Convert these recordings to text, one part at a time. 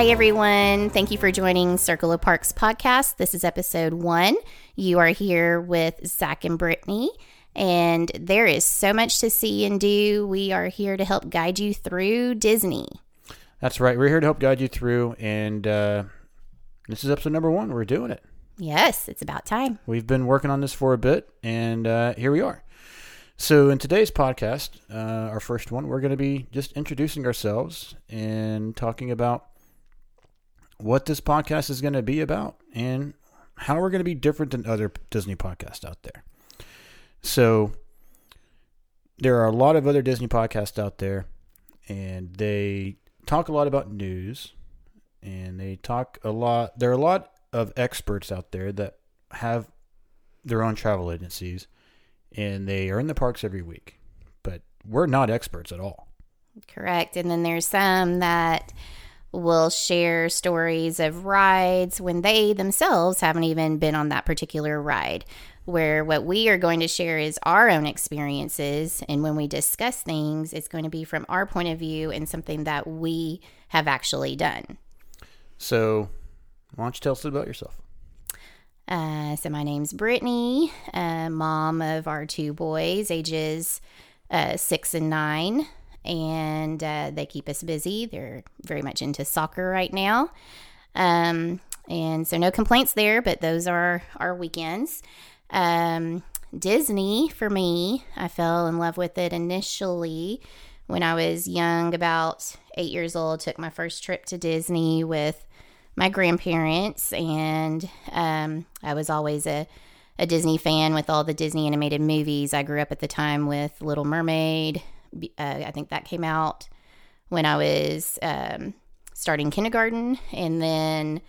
Hi, everyone. Thank you for joining Circle of Parks podcast. This is episode one. You are here with Zach and Brittany, and there is so much to see and do. We are here to help guide you through Disney. That's right. We're here to help guide you through, and uh, this is episode number one. We're doing it. Yes, it's about time. We've been working on this for a bit, and uh, here we are. So, in today's podcast, uh, our first one, we're going to be just introducing ourselves and talking about what this podcast is going to be about and how we're going to be different than other Disney podcasts out there. So, there are a lot of other Disney podcasts out there, and they talk a lot about news, and they talk a lot. There are a lot of experts out there that have their own travel agencies, and they are in the parks every week. But we're not experts at all. Correct. And then there's some that will share stories of rides when they themselves haven't even been on that particular ride. Where what we are going to share is our own experiences. And when we discuss things, it's going to be from our point of view and something that we have actually done. So, why don't you tell us about yourself? Uh, so, my name's Brittany, uh, mom of our two boys, ages uh, six and nine and uh, they keep us busy. They're very much into soccer right now. Um, and so no complaints there, but those are our weekends. Um, Disney, for me, I fell in love with it initially when I was young, about eight years old. Took my first trip to Disney with my grandparents, and um, I was always a, a Disney fan with all the Disney animated movies. I grew up at the time with Little Mermaid, uh, I think that came out when I was um, starting kindergarten, and then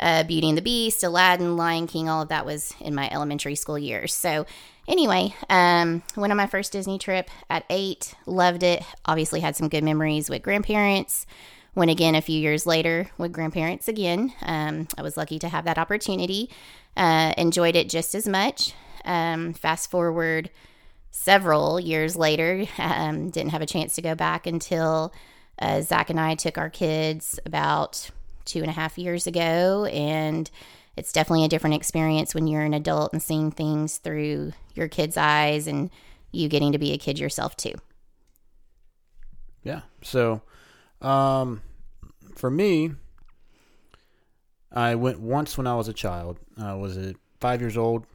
uh, Beauty and the Beast, Aladdin, Lion King, all of that was in my elementary school years. So, anyway, um, went on my first Disney trip at eight, loved it. Obviously, had some good memories with grandparents. Went again a few years later with grandparents again. Um, I was lucky to have that opportunity. Uh, enjoyed it just as much. Um, fast forward several years later. Um, didn't have a chance to go back until uh, Zach and I took our kids about two and a half years ago. And it's definitely a different experience when you're an adult and seeing things through your kids' eyes and you getting to be a kid yourself too. Yeah. So, um, for me, I went once when I was a child. I was five years old.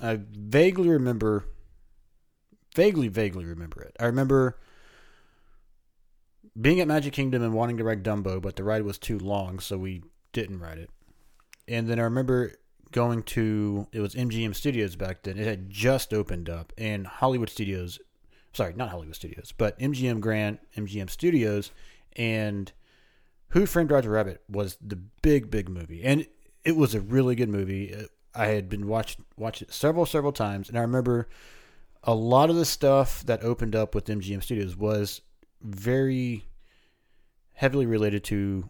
I vaguely remember vaguely, vaguely remember it. I remember being at Magic Kingdom and wanting to ride Dumbo, but the ride was too long, so we didn't ride it. And then I remember going to it was MGM Studios back then. It had just opened up, and Hollywood Studios, sorry, not Hollywood Studios, but MGM Grand, MGM Studios, and Who Framed Roger Rabbit was the big, big movie, and it was a really good movie. Uh, I had been watched watched it several, several times, and I remember a lot of the stuff that opened up with MGM Studios was very heavily related to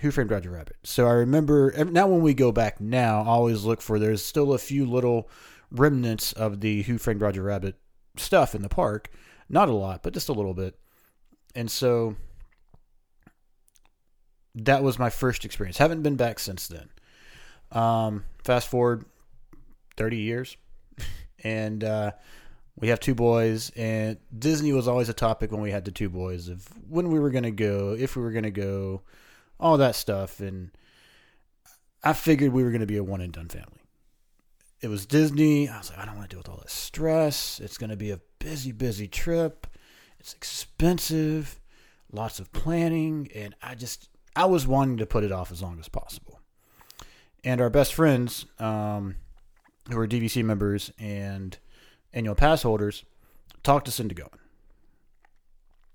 Who Framed Roger Rabbit. So I remember now when we go back now, I always look for there's still a few little remnants of the Who Framed Roger Rabbit stuff in the park. Not a lot, but just a little bit. And so that was my first experience. Haven't been back since then. Um, fast forward 30 years. and uh, we have two boys, and Disney was always a topic when we had the two boys of when we were going to go, if we were going to go, all that stuff. And I figured we were going to be a one and done family. It was Disney. I was like, I don't want to deal with all this stress. It's going to be a busy, busy trip. It's expensive, lots of planning, and I just I was wanting to put it off as long as possible. And our best friends, um, who are DVC members and annual pass holders talked us into.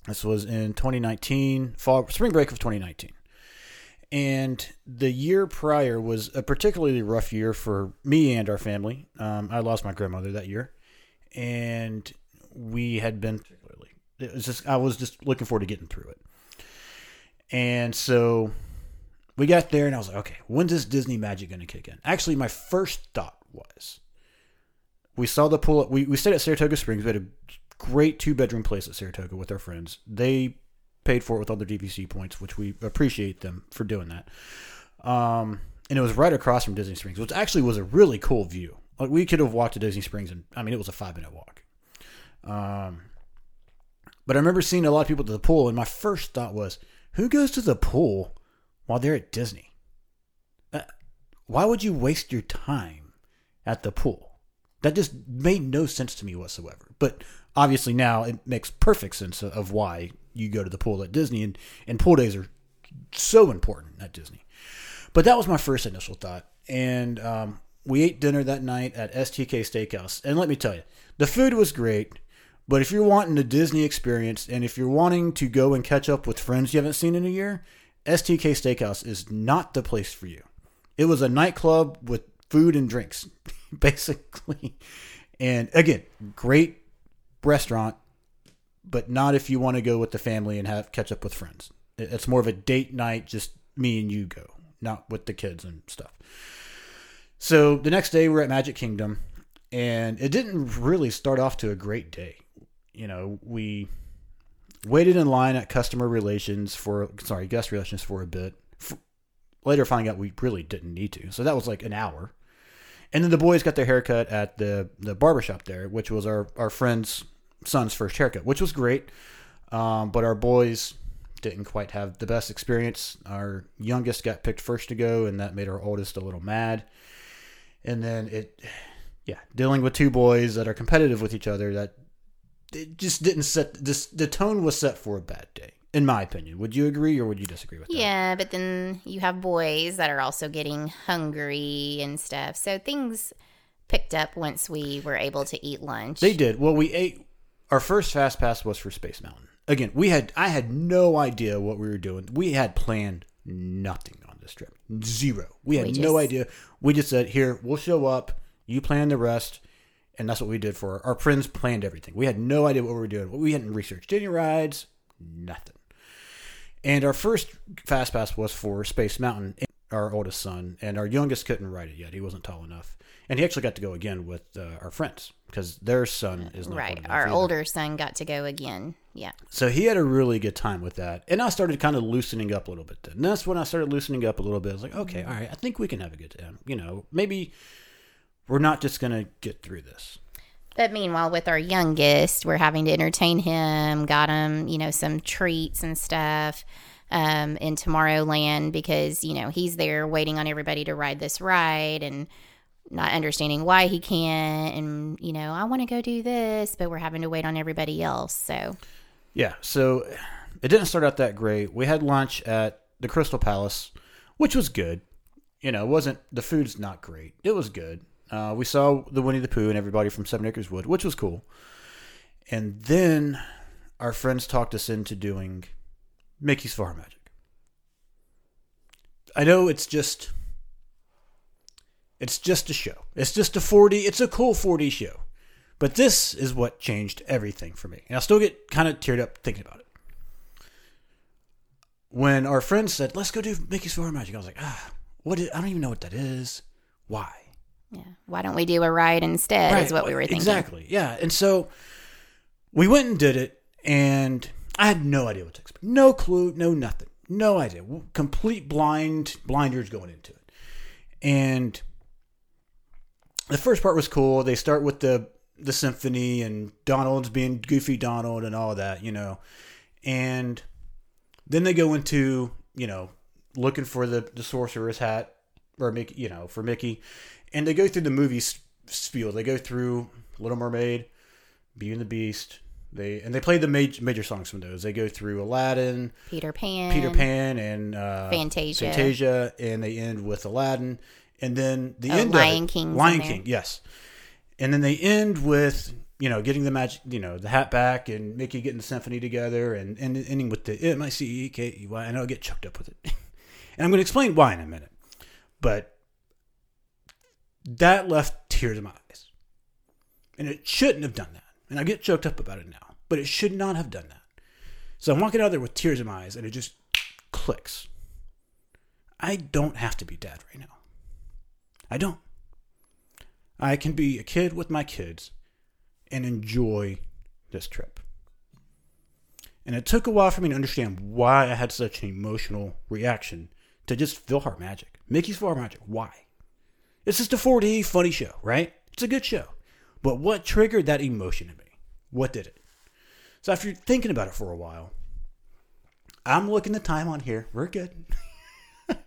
This was in 2019, fall, spring break of 2019. And the year prior was a particularly rough year for me and our family. Um, I lost my grandmother that year. and we had been particularly. it was just I was just looking forward to getting through it. And so we got there and I was like, okay, when's this Disney magic going to kick in? Actually, my first thought was we saw the pool. We, we stayed at Saratoga Springs. We had a great two bedroom place at Saratoga with our friends. They paid for it with all their DVC points, which we appreciate them for doing that. Um, and it was right across from Disney Springs, which actually was a really cool view. Like we could have walked to Disney Springs, and I mean, it was a five minute walk. Um, but I remember seeing a lot of people to the pool, and my first thought was, who goes to the pool while they're at Disney? Uh, why would you waste your time at the pool? That just made no sense to me whatsoever. But obviously now it makes perfect sense of why you go to the pool at Disney, and, and pool days are so important at Disney. But that was my first initial thought. And um, we ate dinner that night at STK Steakhouse. And let me tell you, the food was great. But if you're wanting a Disney experience and if you're wanting to go and catch up with friends you haven't seen in a year, STK Steakhouse is not the place for you. It was a nightclub with food and drinks, basically. And again, great restaurant, but not if you want to go with the family and have catch up with friends. It's more of a date night, just me and you go, not with the kids and stuff. So the next day we're at Magic Kingdom, and it didn't really start off to a great day. You know, we waited in line at customer relations for sorry guest relations for a bit. For, later, finding out we really didn't need to, so that was like an hour. And then the boys got their haircut at the the barbershop there, which was our our friend's son's first haircut, which was great. Um, but our boys didn't quite have the best experience. Our youngest got picked first to go, and that made our oldest a little mad. And then it, yeah, dealing with two boys that are competitive with each other, that it just didn't set this. The tone was set for a bad day, in my opinion. Would you agree or would you disagree with that? Yeah, but then you have boys that are also getting hungry and stuff. So things picked up once we were able to eat lunch. They did. Well, we ate. Our first fast pass was for Space Mountain. Again, we had I had no idea what we were doing. We had planned nothing on this trip. Zero. We had We no idea. We just said, "Here, we'll show up. You plan the rest." And that's what we did for our, our friends. Planned everything. We had no idea what we were doing. We hadn't researched any rides. Nothing. And our first fast pass was for Space Mountain, our oldest son, and our youngest couldn't ride it yet. He wasn't tall enough, and he actually got to go again with uh, our friends because their son is not right. Our either. older son got to go again. Yeah. So he had a really good time with that, and I started kind of loosening up a little bit. Then and that's when I started loosening up a little bit. I was like, okay, all right, I think we can have a good time. You know, maybe we're not just gonna get through this. But meanwhile, with our youngest, we're having to entertain him, got him, you know, some treats and stuff um, in Tomorrowland because, you know, he's there waiting on everybody to ride this ride and not understanding why he can't. And, you know, I want to go do this, but we're having to wait on everybody else. So, Yeah, so it didn't start out that great. We had lunch at the Crystal Palace, which was good. You know, it wasn't the food's not great. It was good. Uh, we saw the Winnie the Pooh and everybody from Seven Acres Wood, which was cool. And then our friends talked us into doing Mickey's PhilharMagic. I know it's just it's just a show. It's just a 4D. It's a cool 4D show. But this is what changed everything for me. And I still get kind of teared up thinking about it. When our friends said, let's go do Mickey's PhilharMagic, I was like, ah, what is, I don't even know what that is. Why? Yeah. Why don't we do a ride instead? Is what we were thinking. Exactly. Yeah. And so we went and did it, and I had no idea what to expect. No clue, no nothing. No idea. Complete blind blinders going into it. And the first part was cool. They start with the the symphony and Donald's being goofy Donald and all that, you know. And then they go into, you know, looking for the, the sorcerer's hat or Mickey, you know, for Mickey. And they go through the movie spiel. They go through Little Mermaid, Beauty and the Beast. They and they play the major major songs from those. They go through Aladdin, Peter Pan. Peter Pan, and uh, Fantasia. Fantasia, and they end with Aladdin, and then the Oh, end Lion of it, King's in Lion. King, yes, and then they end with you know getting the magic, you know, the hat back, and Mickey getting the symphony together, and, and ending with the M I C E K E Y. I and I'll get choked up with it, and I'm going to explain why in a minute, but that left tears in my eyes. And it shouldn't have done that. And I get choked up about it now, but it should not have done that. So I'm walking out there with tears in my eyes and it just clicks. I don't have to be dad right now. I don't. I can be a kid with my kids and enjoy this trip. And it took a while for me to understand why I had such an emotional reaction to just PhilharMagic. Mickey's PhilharMagic. Why? It's just a 4D funny show, right? It's a good show. But what triggered that emotion in me? What did it? So after thinking about it for a while, I'm looking the time on here. We're good.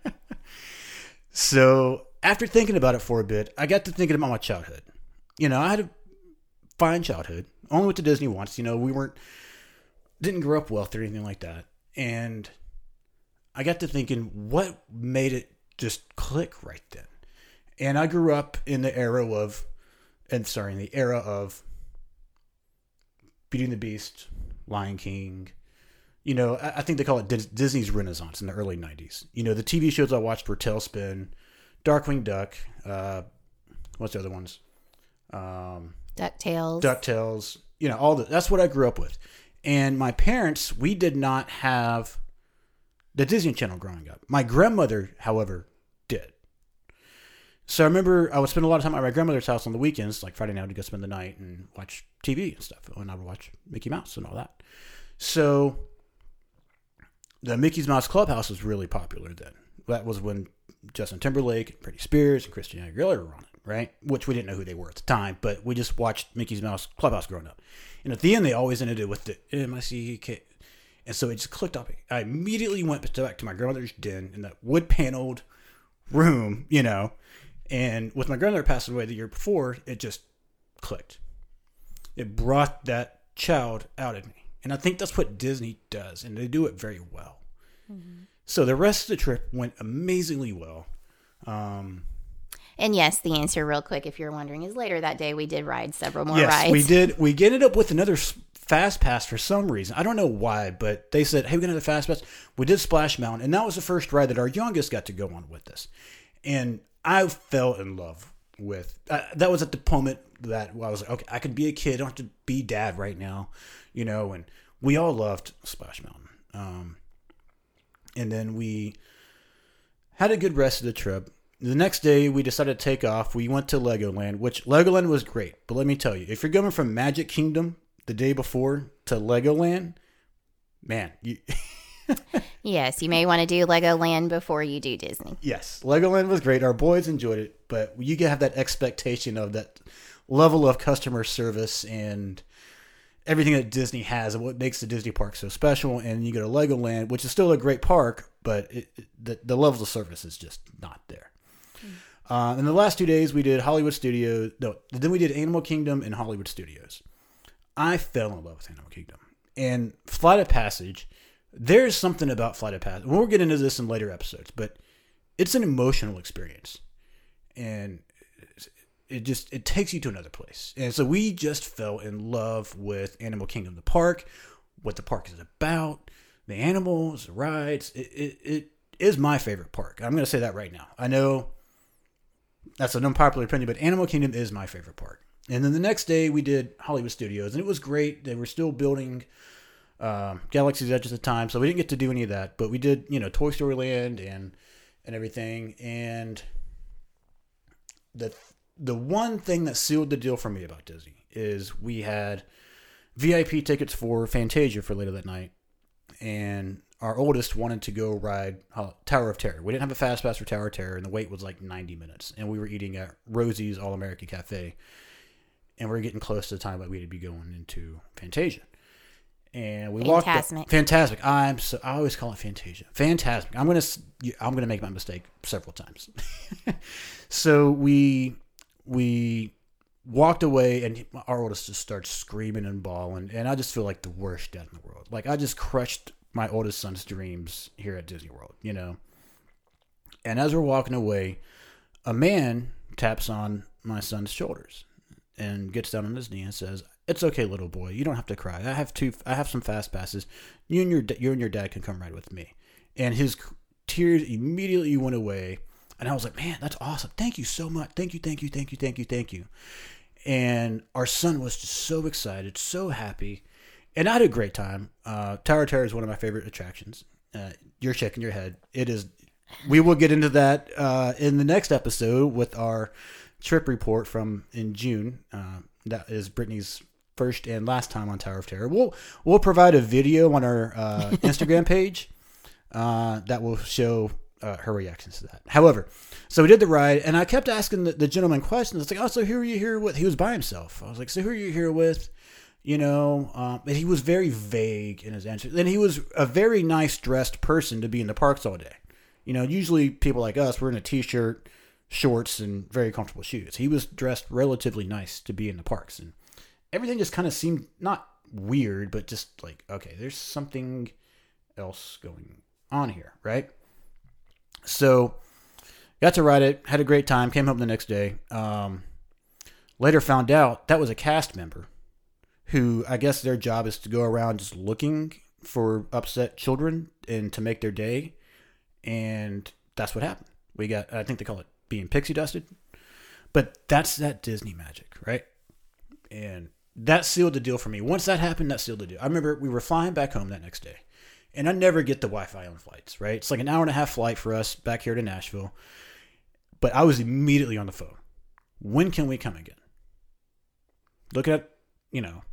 so after thinking about it for a bit, I got to thinking about my childhood. You know, I had a fine childhood. Only went to Disney once. You know, we weren't didn't grow up wealthy or anything like that. And I got to thinking, what made it just click right then? And I grew up in the era of, and sorry, in the era of Beauty and the Beast, Lion King. You know, I, I think they call it Dis- Disney's Renaissance in the early '90s. You know, the TV shows I watched were TaleSpin, Darkwing Duck. Uh, what's the other ones? Um, DuckTales. DuckTales. You know, all the, that's what I grew up with. And my parents, we did not have the Disney Channel growing up. My grandmother, however. So I remember I would spend a lot of time at my grandmother's house on the weekends, like Friday night, to go spend the night and watch TV and stuff. And I would watch Mickey Mouse and all that. So the Mickey's Mouse Clubhouse was really popular then. That was when Justin Timberlake, and Britney Spears, and Christina Aguilera were on it, right? Which we didn't know who they were at the time, but we just watched Mickey's Mouse Clubhouse growing up. And at the end, they always ended it with the M I C K. And so it just clicked off. I immediately went back to my grandmother's den in that wood paneled room, you know. And with my grandmother passing away the year before, it just clicked. It brought that child out of me. And I think that's what Disney does, and they do it very well. Mm-hmm. So the rest of the trip went amazingly well. Um, and yes, the answer, real quick, if you're wondering, is later that day we did ride several more yes, rides. we did. We ended up with another fast pass for some reason. I don't know why, but they said, "Hey, we're gonna have a fast pass." We did Splash Mountain, and that was the first ride that our youngest got to go on with us, and I fell in love with. Uh, that was at the moment that I was like, "Okay, I could be a kid. I don't have to be dad right now," you know. And we all loved Splash Mountain. Um, and then we had a good rest of the trip the next day we decided to take off. We went to Legoland, which Legoland was great. But let me tell you, if you're going from Magic Kingdom the day before to Legoland, man, you Yes, you may want to do Legoland before you do Disney. Yes, Legoland was great. Our boys enjoyed it, but you have that expectation of that level of customer service and everything that Disney has and what makes the Disney park so special. And you go to Legoland, which is still a great park, but it, the, the level of service is just not there. Uh, in the last two days, we did Hollywood Studios. No, then we did Animal Kingdom and Hollywood Studios. I fell in love with Animal Kingdom and Flight of Passage. There's something about Flight of Passage. We'll get into this in later episodes, but it's an emotional experience, and it just it takes you to another place. And so we just fell in love with Animal Kingdom, the park, what the park is about, the animals, the rides. It, it, it is my favorite park. I'm going to say that right now. I know that's an unpopular opinion, but Animal Kingdom is my favorite park. And then the next day we did Hollywood Studios, and it was great. They were still building uh, Galaxy's Edge at the time, so we didn't get to do any of that. But we did, you know, Toy Story Land and and everything. And the the one thing that sealed the deal for me about Disney is we had VIP tickets for Fantasia for later that night, and our oldest wanted to go ride Tower of Terror. We didn't have a fast pass for Tower of Terror, and the wait was like 90 minutes. And we were eating at Rosie's All American Cafe, and we are getting close to the time that we'd be going into Fantasia. And we walked. Fantasmic. Fantasmic. I'm so. I always call it Fantasia. Fantasmic. I'm gonna. I'm gonna make my mistake several times. so we we walked away and our oldest just starts screaming and bawling and i just feel like the worst dad in the world like i just crushed my oldest son's dreams here at Disney World, you know. And as we're walking away, a man taps on my son's shoulders and gets down on his knee and says, "It's okay, little boy. You don't have to cry. I have two. I have some fast passes. You and your you and your dad can come ride with me." And his tears immediately went away, and I was like, "Man, that's awesome. Thank you so much. Thank you, thank you, thank you, thank you, thank you." and our son was just so excited, so happy, and I had a great time. Uh, Tower Terror is one of my favorite attractions. Uh, you're shaking your head. It is. We will get into that uh, in the next episode with our trip report from in June. Uh, that is Brittany's first and last time on Tower of Terror. We'll we'll provide a video on our uh, Instagram page uh, that will show uh, her reactions to that. However, so we did the ride, and I kept asking the, the gentleman questions. It's like, oh, so who are you here with? He was by himself. I was like, so who are you here with? You know, um, and he was very vague in his answer. And he was a very nice dressed person to be in the parks all day. You know, usually people like us, we're in a t-shirt, shorts, and very comfortable shoes. He was dressed relatively nice to be in the parks, and everything just kind of seemed not weird, but just like, okay, there's something else going on here, right? So got to ride it, had a great time, came home the next day. Um, later found out that was a cast member who I guess their job is to go around just looking for upset children and to make their day. And that's what happened. We got, I think they call it being pixie dusted. But that's that Disney magic, right? And that sealed the deal for me. Once that happened, that sealed the deal. I remember we were flying back home that next day and I never get the Wi-Fi on flights. Right, it's like an hour and a half flight for us back here to Nashville. But I was immediately on the phone. When can we come again? Look at you know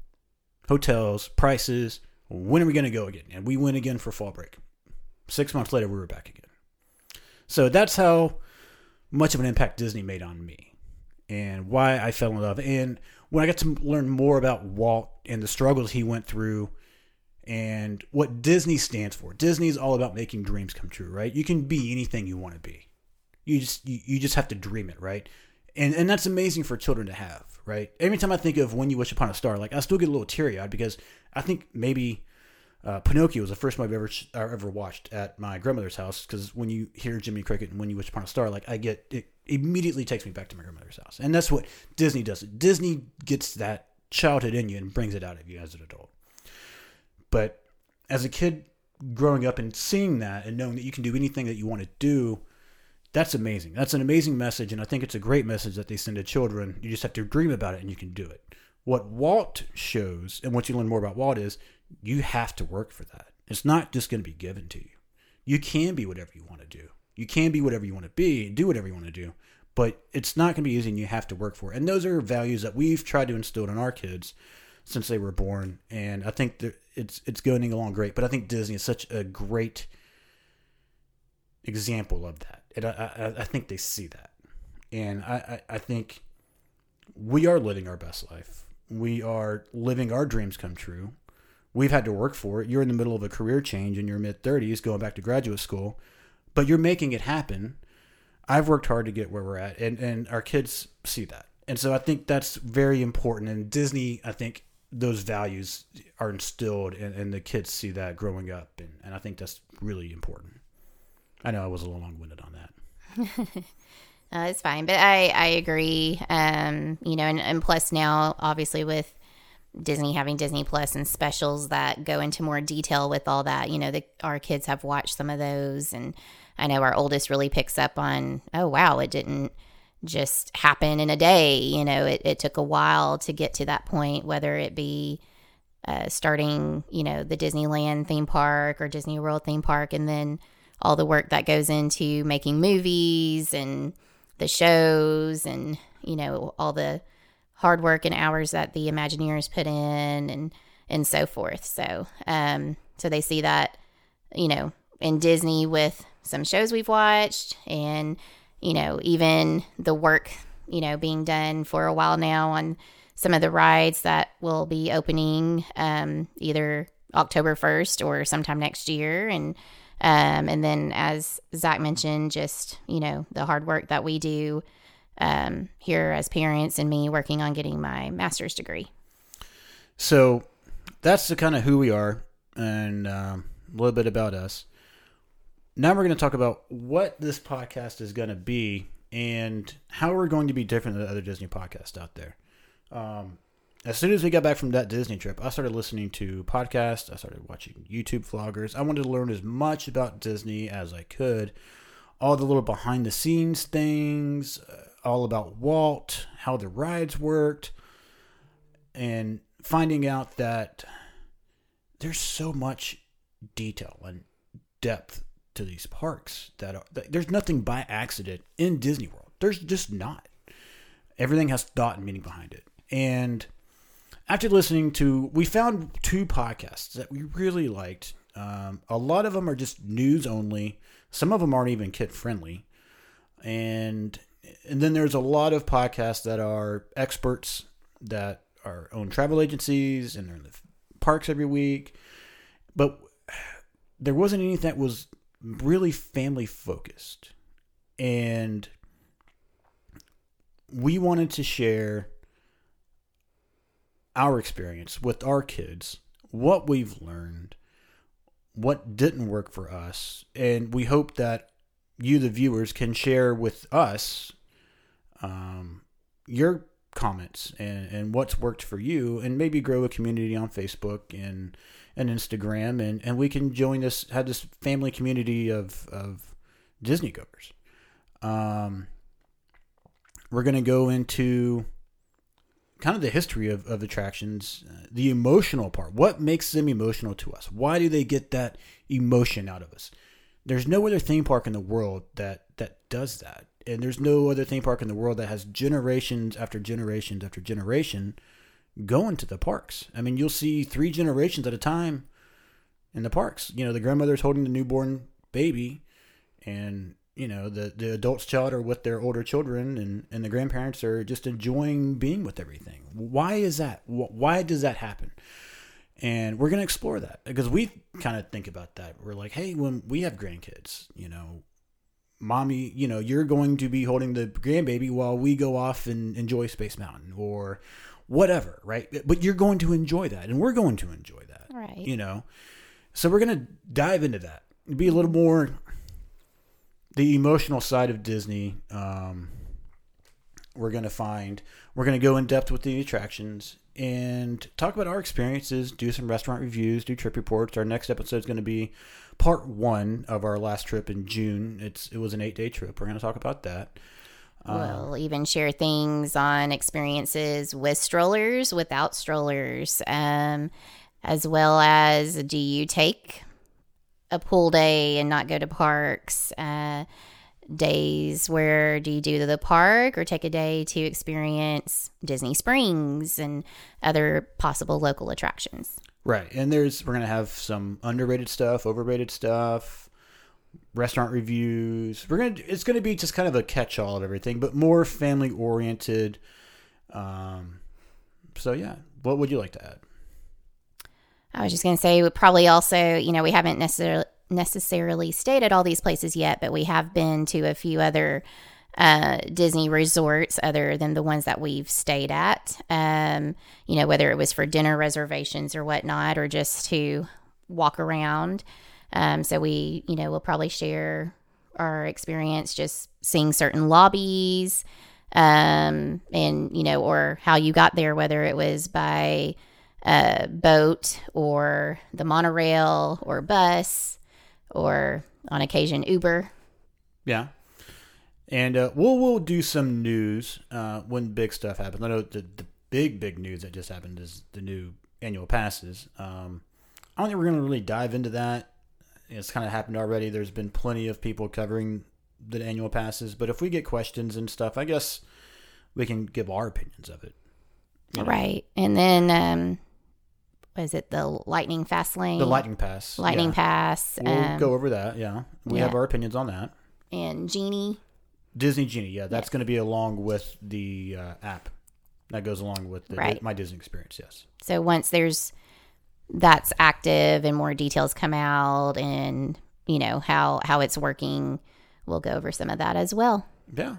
hotels, prices. When are we going to go again? And we went again for fall break. Six months later, we were back again. So that's how much of an impact Disney made on me and why I fell in love. And when I got to learn more about Walt and the struggles he went through and what Disney stands for. Disney is all about making dreams come true, right? You can be anything you want to be. You just you, you just have to dream it, right? And and that's amazing for children to have, right? Every time I think of When You Wish Upon a Star, like I still get a little teary eyed because I think maybe uh, Pinocchio was the first movie I've ever I ever watched at my grandmother's house because when you hear Jiminy Cricket and When You Wish Upon a Star, like I get it immediately takes me back to my grandmother's house, and that's what Disney does. Disney gets that childhood in you and brings it out of you as an adult. But as a kid growing up and seeing that and knowing that you can do anything that you want to do, that's amazing. That's an amazing message. And I think it's a great message that they send to children. You just have to dream about it and you can do it. What Walt shows, and once you learn more about Walt is you have to work for that. It's not just going to be given to you. You can be whatever you want to do. You can be whatever you want to be, do whatever you want to do, but it's not going to be easy and you have to work for it. And those are values that we've tried to instill in our kids since they were born, and I think that it's it's going along great. But I think Disney is such a great example of that, and I I, I think they see that, and I, I I think we are living our best life. We are living our dreams come true. We've had to work for it. You're in the middle of a career change in your mid 30s, going back to graduate school, but you're making it happen. I've worked hard to get where we're at, and, and our kids see that. And so I think that's very important. And Disney, I think, those values are instilled and, and the kids see that growing up and, and i think that's really important i know i was a little long-winded on that it's fine but i i agree um you know and, and plus now obviously with disney having disney plus and specials that go into more detail with all that you know the, our kids have watched some of those and i know our oldest really picks up on oh wow it didn't just happen in a day. You know, it, it took a while to get to that point, whether it be uh, starting, you know, the Disneyland theme park or Disney World theme park, and then all the work that goes into making movies and the shows and, you know, all the hard work and hours that the Imagineers put in and, and so forth. So, um, so they see that, you know, in Disney with some shows we've watched and you know, even the work, you know, being done for a while now on some of the rides that will be opening um, either October 1st or sometime next year. And, um, and then as Zach mentioned, just, you know, the hard work that we do um, here as parents and me working on getting my master's degree. So that's the kind of who we are and um, a little bit about us now we're going to talk about what this podcast is going to be and how we're going to be different than other Disney podcasts out there. Um, as soon as we got back from that Disney trip, I started listening to podcasts. I started watching YouTube vloggers. I wanted to learn as much about Disney as I could. All the little behind the scenes things, uh, all about Walt, how the rides worked, and finding out that there's so much detail and depth to these parks that, are, that there's nothing by accident in Disney World. There's just not. Everything has thought and meaning behind it. And after listening to, we found two podcasts that we really liked. Um, a lot of them are just news only. Some of them aren't even kid friendly. And and then there's a lot of podcasts that are experts that are own travel agencies and they're in the parks every week. But there wasn't anything that was really family focused. And we wanted to share our experience with our kids, what we've learned, what didn't work for us, and we hope that you, the viewers, can share with us um, your comments and, and what's worked for you, and maybe grow a community on Facebook and and Instagram, and, and we can join this have this family community of of Disney goers. Um, we're gonna go into kind of the history of, of attractions, uh, the emotional part. What makes them emotional to us? Why do they get that emotion out of us? There's no other theme park in the world that that does that, and there's no other theme park in the world that has generations after generations after generation going to the parks. I mean, you'll see three generations at a time in the parks. You know, the grandmother's holding the newborn baby, and you know the the adults child are with their older children and and the grandparents are just enjoying being with everything why is that why does that happen and we're going to explore that because we kind of think about that. We're like hey when we have grandkids you know mommy you know you're going to be holding the grandbaby while we go off and enjoy space mountain or whatever right? But you're going to enjoy that and we're going to enjoy that right. you know? So we're going to dive into that be a little more the emotional side of Disney, um, we're going to find. We're going to go in depth with the attractions and talk about our experiences, do some restaurant reviews, do trip reports. Our next episode is going to be part one of our last trip in June. It's it was an eight day trip. We're going to talk about that. We'll even share things on experiences with strollers, without strollers, um, as well as do you take a pool day and not go to parks? Uh, days where do you do the park or take a day to experience Disney Springs and other possible local attractions? Right. And there's we're going to have some underrated stuff, overrated stuff, restaurant reviews. We're going to it's going to be just kind of a catch-all of everything, but more family oriented. Um so yeah, what would you like to add? I was just going to say, we probably also, you know, we haven't necessarily necessarily stayed at all these places yet, but we have been to a few other uh, Disney resorts other than the ones that we've stayed at. Um, you know, whether it was for dinner reservations or whatnot, or just to walk around. Um, so we, you know, we'll probably share our experience just seeing certain lobbies, um, and you know, or how you got there, whether it was by uh, boat or the monorail or bus or on occasion Uber. Yeah. And uh, we'll we'll do some news uh, when big stuff happens. I know the, the big big news that just happened is the new annual passes. Um, I don't think we're going to really dive into that. It's kind of happened already. There's been plenty of people covering the annual passes, but if we get questions and stuff, I guess we can give our opinions of it. you know? Right. And then um was it the lightning fast lane? The lightning pass. lightning yeah. pass. We'll um, go over that. Yeah, we yeah. have our opinions on that. and Genie. Disney Genie, yeah, that's going to be along with the uh, app that goes along with the, Right. my Disney experience. Yes. So once there's that's active and more details come out and you know how how it's working, we'll go over some of that as well. Yeah.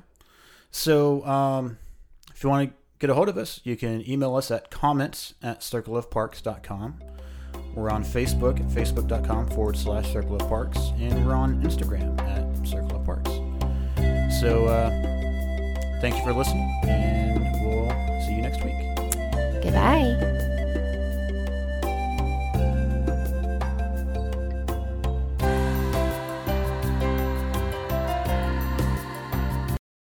So um, if you want to get a hold of us, you can email us at comments at circleofparks.com. We're on Facebook at facebook.com forward slash circle of parks, and we're on Instagram at circle of parks. So uh, thank you for listening, and we'll see you next week. Goodbye.